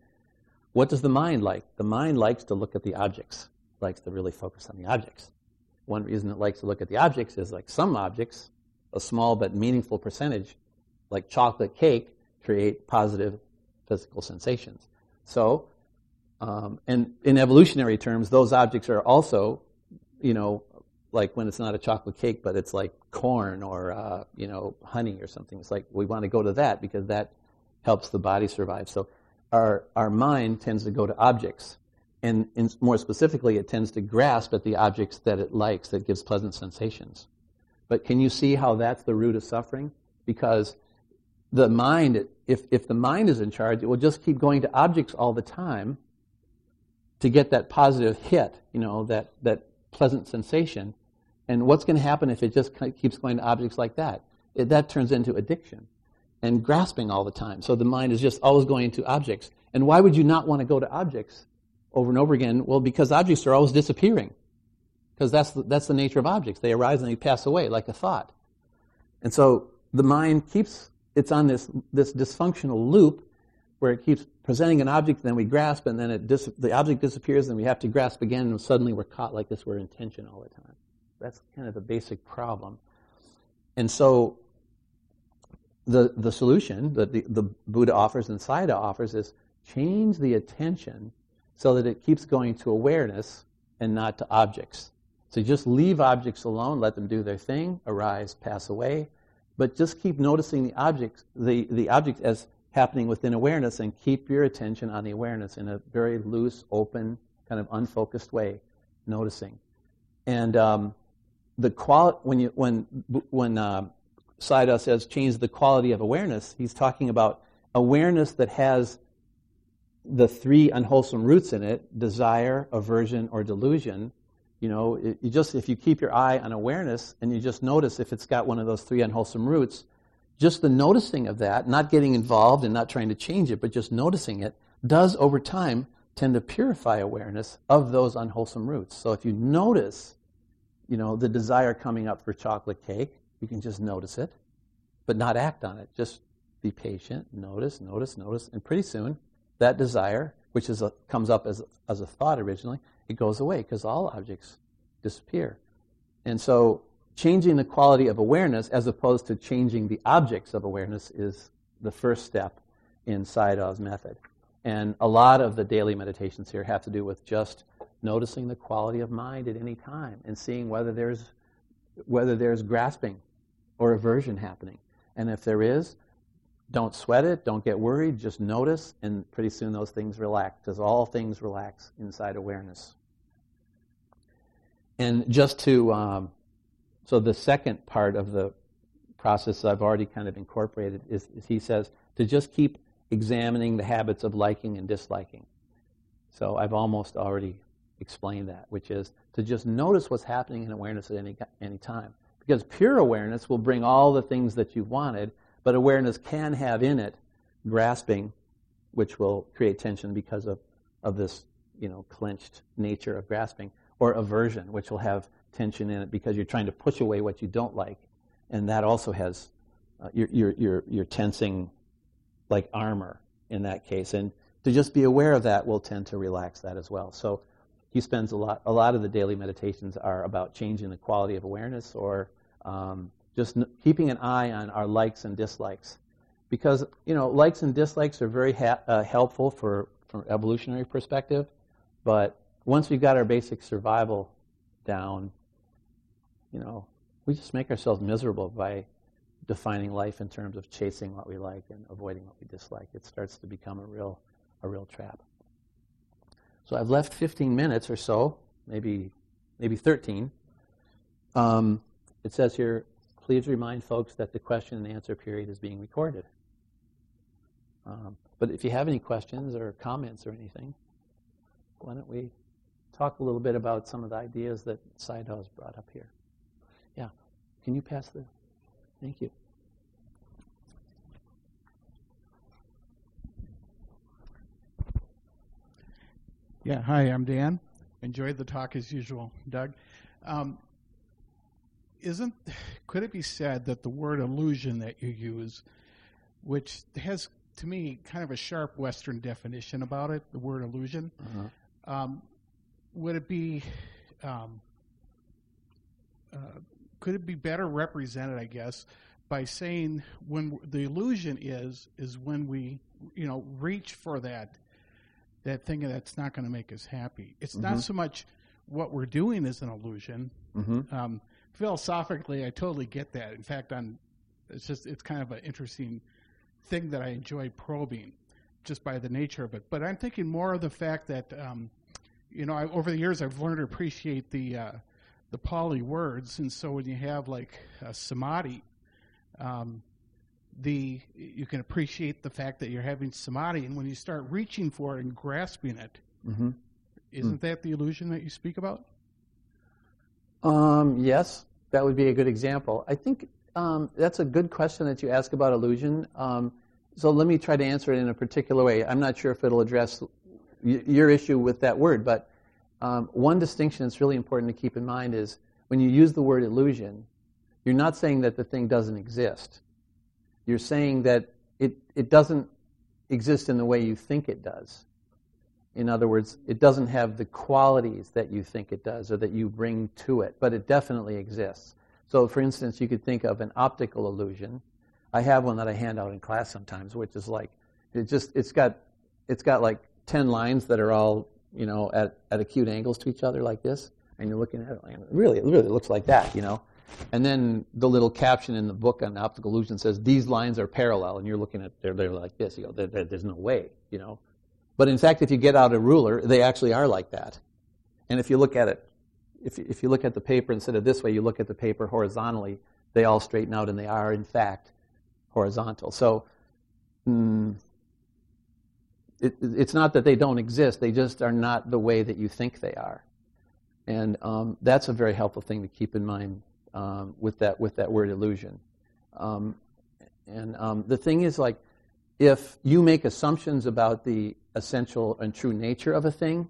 What does the mind like? The mind likes to look at the objects, likes to really focus on the objects. One reason it likes to look at the objects is like some objects, a small but meaningful percentage, like chocolate cake, create positive physical sensations. So, um, and in evolutionary terms, those objects are also, you know, like when it's not a chocolate cake, but it's like corn or, uh, you know, honey or something. It's like we want to go to that because that helps the body survive. So our, our mind tends to go to objects. And in, more specifically, it tends to grasp at the objects that it likes, that gives pleasant sensations. But can you see how that's the root of suffering? Because the mind, if, if the mind is in charge, it will just keep going to objects all the time to get that positive hit, you know, that, that pleasant sensation. And what's going to happen if it just keeps going to objects like that? It, that turns into addiction and grasping all the time. So the mind is just always going to objects. And why would you not want to go to objects over and over again? Well, because objects are always disappearing. Because that's the, that's the nature of objects. They arise and they pass away like a thought. And so the mind keeps it's on this, this dysfunctional loop where it keeps presenting an object, then we grasp, and then it dis- the object disappears, and we have to grasp again, and suddenly we're caught like this. We're in tension all the time. That's kind of the basic problem. And so the, the solution that the, the Buddha offers and Sayadaw offers is change the attention so that it keeps going to awareness and not to objects. So just leave objects alone, let them do their thing, arise, pass away, but just keep noticing the object, the, the object as happening within awareness and keep your attention on the awareness in a very loose, open, kind of unfocused way, noticing. And um, the quali- when you when when uh, says change the quality of awareness, he's talking about awareness that has the three unwholesome roots in it: desire, aversion, or delusion you know, it, you just if you keep your eye on awareness and you just notice if it's got one of those three unwholesome roots, just the noticing of that, not getting involved and not trying to change it, but just noticing it, does over time tend to purify awareness of those unwholesome roots. So if you notice, you know, the desire coming up for chocolate cake, you can just notice it, but not act on it. Just be patient, notice, notice, notice, and pretty soon that desire, which is a, comes up as, as a thought originally, it goes away because all objects disappear. And so changing the quality of awareness as opposed to changing the objects of awareness is the first step in Sayadaw's method. And a lot of the daily meditations here have to do with just noticing the quality of mind at any time and seeing whether there's whether there's grasping or aversion happening. And if there is, don't sweat it, don't get worried, just notice, and pretty soon those things relax, because all things relax inside awareness. And just to, um, so the second part of the process I've already kind of incorporated is, is he says to just keep examining the habits of liking and disliking. So I've almost already explained that, which is to just notice what's happening in awareness at any, any time. Because pure awareness will bring all the things that you wanted, but awareness can have in it grasping, which will create tension because of, of this you know, clenched nature of grasping, or aversion, which will have tension in it because you're trying to push away what you don't like. And that also has, uh, you're, you're, you're, you're tensing like armor in that case. And to just be aware of that will tend to relax that as well. So he spends a lot, a lot of the daily meditations are about changing the quality of awareness or um, just keeping an eye on our likes and dislikes. Because, you know, likes and dislikes are very ha- uh, helpful for, from evolutionary perspective, but once we've got our basic survival down, you know, we just make ourselves miserable by defining life in terms of chasing what we like and avoiding what we dislike. It starts to become a real, a real trap. So I've left 15 minutes or so, maybe, maybe 13. Um, it says here, please remind folks that the question and answer period is being recorded. Um, but if you have any questions or comments or anything, why don't we talk a little bit about some of the ideas that Sayadaw has brought up here? Yeah. Can you pass the? Thank you. Yeah, hi, I'm Dan. Enjoyed the talk as usual, Doug. Um, isn't could it be said that the word illusion that you use, which has to me kind of a sharp Western definition about it, the word illusion, uh-huh. um, would it be um, uh, could it be better represented, I guess, by saying when the illusion is is when we you know reach for that that thing that's not going to make us happy. It's mm-hmm. not so much what we're doing is an illusion. Mm-hmm. Um, philosophically, I totally get that. In fact, on it's just it's kind of an interesting thing that I enjoy probing, just by the nature of it. But I'm thinking more of the fact that um, you know I, over the years I've learned to appreciate the uh, the Pali words, and so when you have like a samadhi. Um, the you can appreciate the fact that you're having samadhi, and when you start reaching for it and grasping it, mm-hmm. isn't mm. that the illusion that you speak about? Um, yes, that would be a good example. I think um, that's a good question that you ask about illusion. Um, so let me try to answer it in a particular way. I'm not sure if it'll address your issue with that word, but um, one distinction that's really important to keep in mind is when you use the word illusion, you're not saying that the thing doesn't exist you're saying that it, it doesn't exist in the way you think it does. In other words, it doesn't have the qualities that you think it does or that you bring to it, but it definitely exists. So, for instance, you could think of an optical illusion. I have one that I hand out in class sometimes, which is like it just it's got it's got like ten lines that are all you know at, at acute angles to each other like this, and you're looking at it, and really it really looks like that, you know. And then the little caption in the book on optical illusion says these lines are parallel, and you're looking at they're, they're like this. You go, there, there, there's no way, you know. But in fact, if you get out a ruler, they actually are like that. And if you look at it, if if you look at the paper instead of this way, you look at the paper horizontally, they all straighten out, and they are in fact horizontal. So. Mm, it, it's not that they don't exist; they just are not the way that you think they are, and um, that's a very helpful thing to keep in mind um, with that with that word illusion. Um, and um, the thing is, like, if you make assumptions about the essential and true nature of a thing,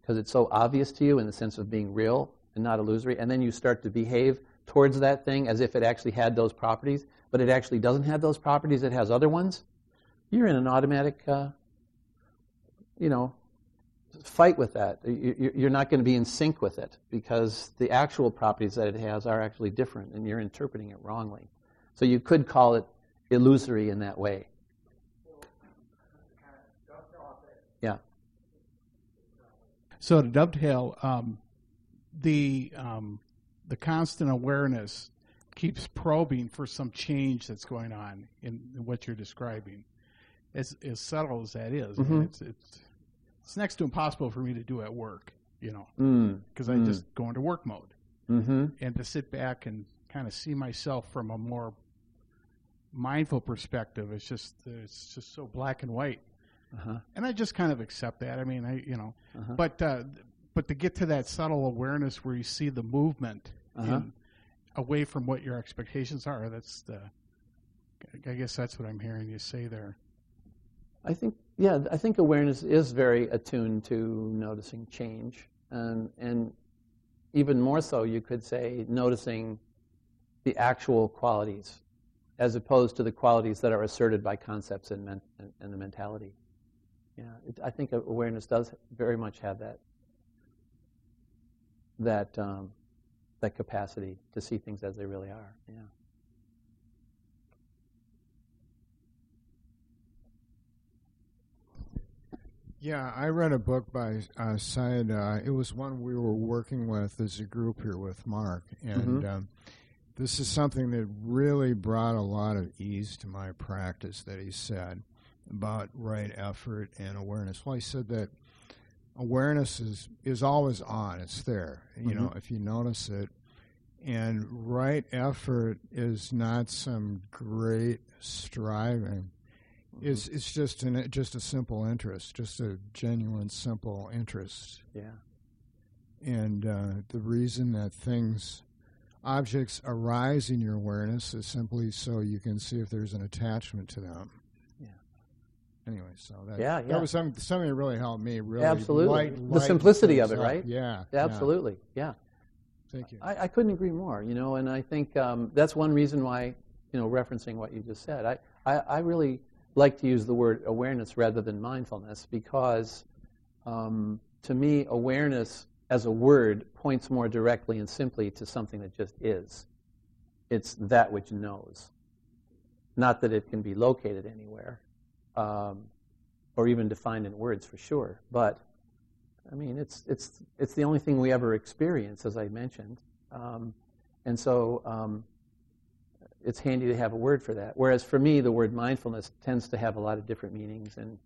because it's so obvious to you in the sense of being real and not illusory, and then you start to behave towards that thing as if it actually had those properties, but it actually doesn't have those properties, it has other ones, you're in an automatic, uh, you know, fight with that. You're not going to be in sync with it because the actual properties that it has are actually different and you're interpreting it wrongly. So you could call it illusory in that way. So to dovetail, um, the um, the constant awareness keeps probing for some change that's going on in, in what you're describing. As as subtle as that is, Mhm. it's it's it's next to impossible for me to do at work, you know, Mm. because I Mm. just go into work mode Mm-hmm. and to sit back and kind of see myself from a more mindful perspective. It's just it's just so black and white, Uh-huh. and I just kind of accept that. I mean, I you know, Uh-huh. but uh, but to get to that subtle awareness where you see the movement Uh-huh. in, away from what your expectations are, that's the. I guess that's what I'm hearing you say there. I think, yeah, I think awareness is very attuned to noticing change, and and even more so, you could say noticing the actual qualities, as opposed to the qualities that are asserted by concepts and men, and, and the mentality. Yeah, it, I think awareness does very much have that that um, that capacity to see things as they really are. Yeah. Yeah, I read a book by uh, Sayadaw. Uh, it was one we were working with as a group here with Mark, and Mhm. um, this is something that really brought a lot of ease to my practice. That he said about right effort and awareness. Well, he said that awareness is is always on; it's there. You know, if you notice it, and right effort is not some great striving. It's it's just an just a simple interest, just a genuine simple interest. Yeah. And uh, the reason that things, objects arise in your awareness is simply so you can see if there's an attachment to them. Anyway, so that Yeah, yeah. that was some, something that really helped me. Really, Absolutely. light- The simplicity of it, up. right? Yeah, yeah. Absolutely. Yeah. Thank you. I, I couldn't agree more. You know, and I think um, that's one reason why, you know, referencing what you just said, I, I, I really like to use the word awareness rather than mindfulness because, um, to me, awareness as a word points more directly and simply to something that just is. It's that which knows, not that it can be located anywhere, um, or even defined in words for sure, but I mean, it's it's it's the only thing we ever experience, as I mentioned, um, and so um, it's handy to have a word for that. Whereas for me, the word mindfulness tends to have a lot of different meanings, and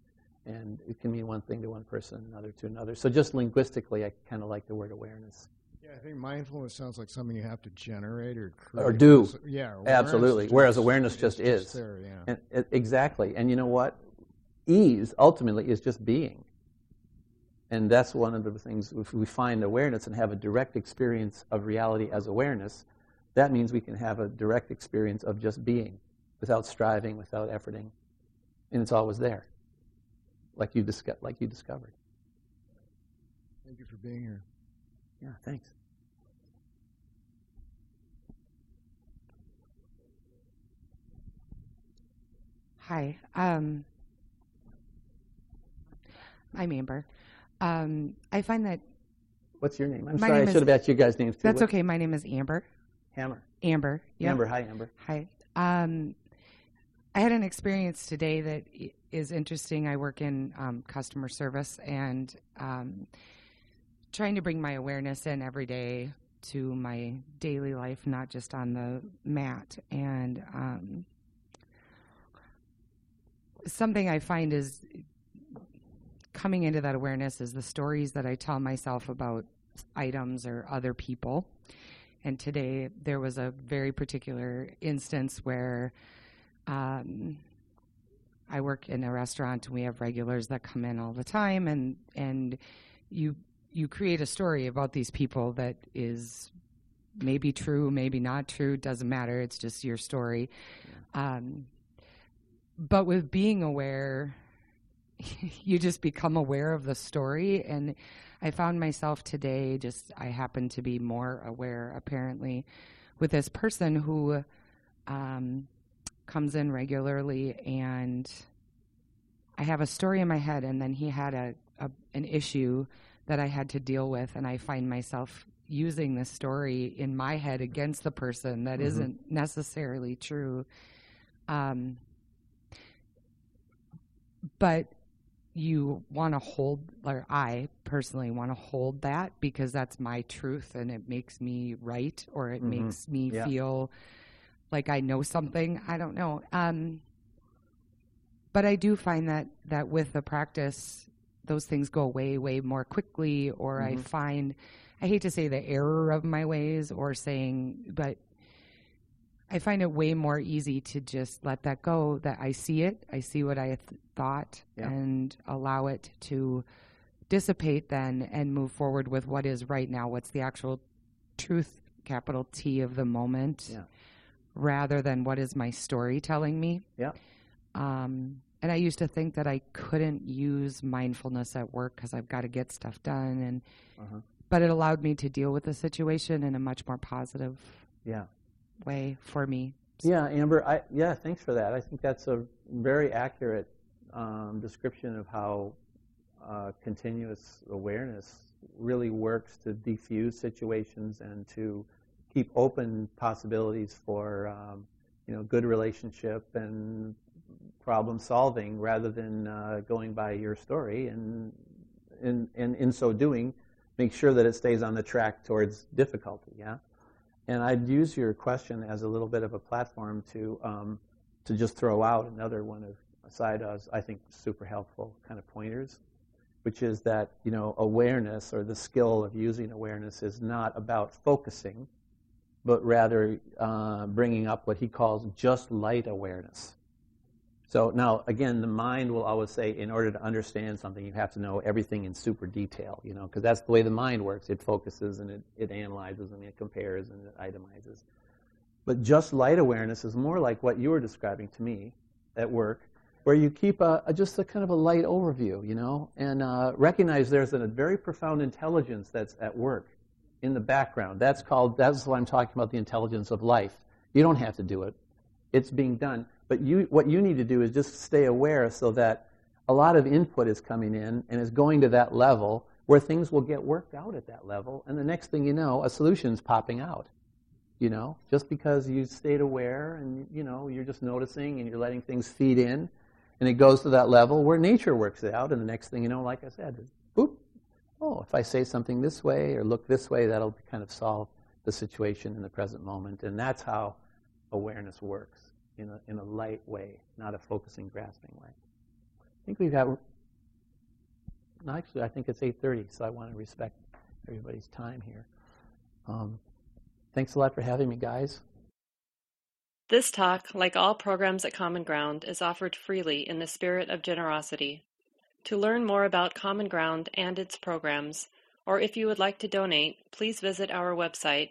and it can mean one thing to one person, another to another. So just linguistically, I kind of like the word awareness. Yeah, I think mindfulness sounds like something you have to generate or create. Or do. Yeah, Absolutely. just- Whereas awareness just is. there, yeah. And it, exactly. And you know what? Ease ultimately is just being. And that's one of the things, if we find awareness and have a direct experience of reality as awareness, that means we can have a direct experience of just being without striving, without efforting. And it's always there, like you, disco- like you discovered. Thank you for being here. Yeah, thanks. Hi. Um, I'm Amber. Um, I find that What's your name? I'm My sorry, name I is- should have asked you guys' names too. that's What- okay. My name is Amber. Hammer. Amber. Yep. Amber, hi, Amber. Hi. Um, I had an experience today that is interesting. I work in um, customer service and um, trying to bring my awareness in every day to my daily life, not just on the mat. And um, something I find is coming into that awareness is the stories that I tell myself about items or other people. And today there was a very particular instance where um, I work in a restaurant and we have regulars that come in all the time, and and you you create a story about these people that is maybe true, maybe not true, doesn't matter. It's just your story. Um, but with being aware, you just become aware of the story and I found myself today just I happen to be more aware apparently with this person who um, comes in regularly and I have a story in my head, and then he had a, a an issue that I had to deal with, and I find myself using this story in my head against the person that Mhm. not necessarily true. Um, but you want to hold, or I personally want to hold that because that's my truth and it makes me right or it Mhm. makes me Yeah. feel like I know something. I don't know. Um, but I do find that that with the practice, those things go away way more quickly. Or I Mhm. find, I hate to say the error of my ways, or saying, but I find it way more easy to just let that go. That I see it, I see what I th- thought, Yeah. and allow it to dissipate then and move forward with what is right now. What's the actual truth, capital T, of the moment, Yeah. rather than what is my story telling me. Yeah. Um, and I used to think that I couldn't use mindfulness at work because I've got to get stuff done, and Uh-huh. but it allowed me to deal with the situation in a much more positive Yeah. Way for me. Yeah, Amber. I, yeah, thanks for that. I think that's a very accurate um, description of how uh, continuous awareness really works to defuse situations and to keep open possibilities for um, you know good relationship and problem solving rather than uh, going by your story and in in so doing make sure that it stays on the track towards difficulty. Yeah. And I'd use your question as a little bit of a platform to um, to just throw out another one of Sayadaw's, I think, super helpful kind of pointers, which is that you know awareness or the skill of using awareness is not about focusing, but rather uh, bringing up what he calls just light awareness. So now, again, the mind will always say, in order to understand something, you have to know everything in super detail, you know, because that's the way the mind works. It focuses and it, it analyzes and it compares and it itemizes. But just light awareness is more like what you were describing to me at work, where you keep a, a just a kind of a light overview, you know, and uh, recognize there's a very profound intelligence that's at work in the background. That's called, that's what I'm talking about, the intelligence of life. You don't have to do it. It's being done. But you, what you need to do is just stay aware so that a lot of input is coming in and is going to that level where things will get worked out at that level. And the next thing you know, a solution's popping out. You know, just because you stayed aware and, you know, you're just noticing and you're letting things feed in and it goes to that level where nature works it out. And the next thing you know, like I said, boop, oh, if I say something this way or look this way, that'll kind of solve the situation in the present moment. And that's how awareness works in a, in a light way, not a focusing, grasping way. I think we've got, no, actually, I think it's 8.30, so I want to respect everybody's time here. Um, thanks a lot for having me, guys. This talk, like all programs at Common Ground, is offered freely in the spirit of generosity. To learn more about Common Ground and its programs, or if you would like to donate, please visit our website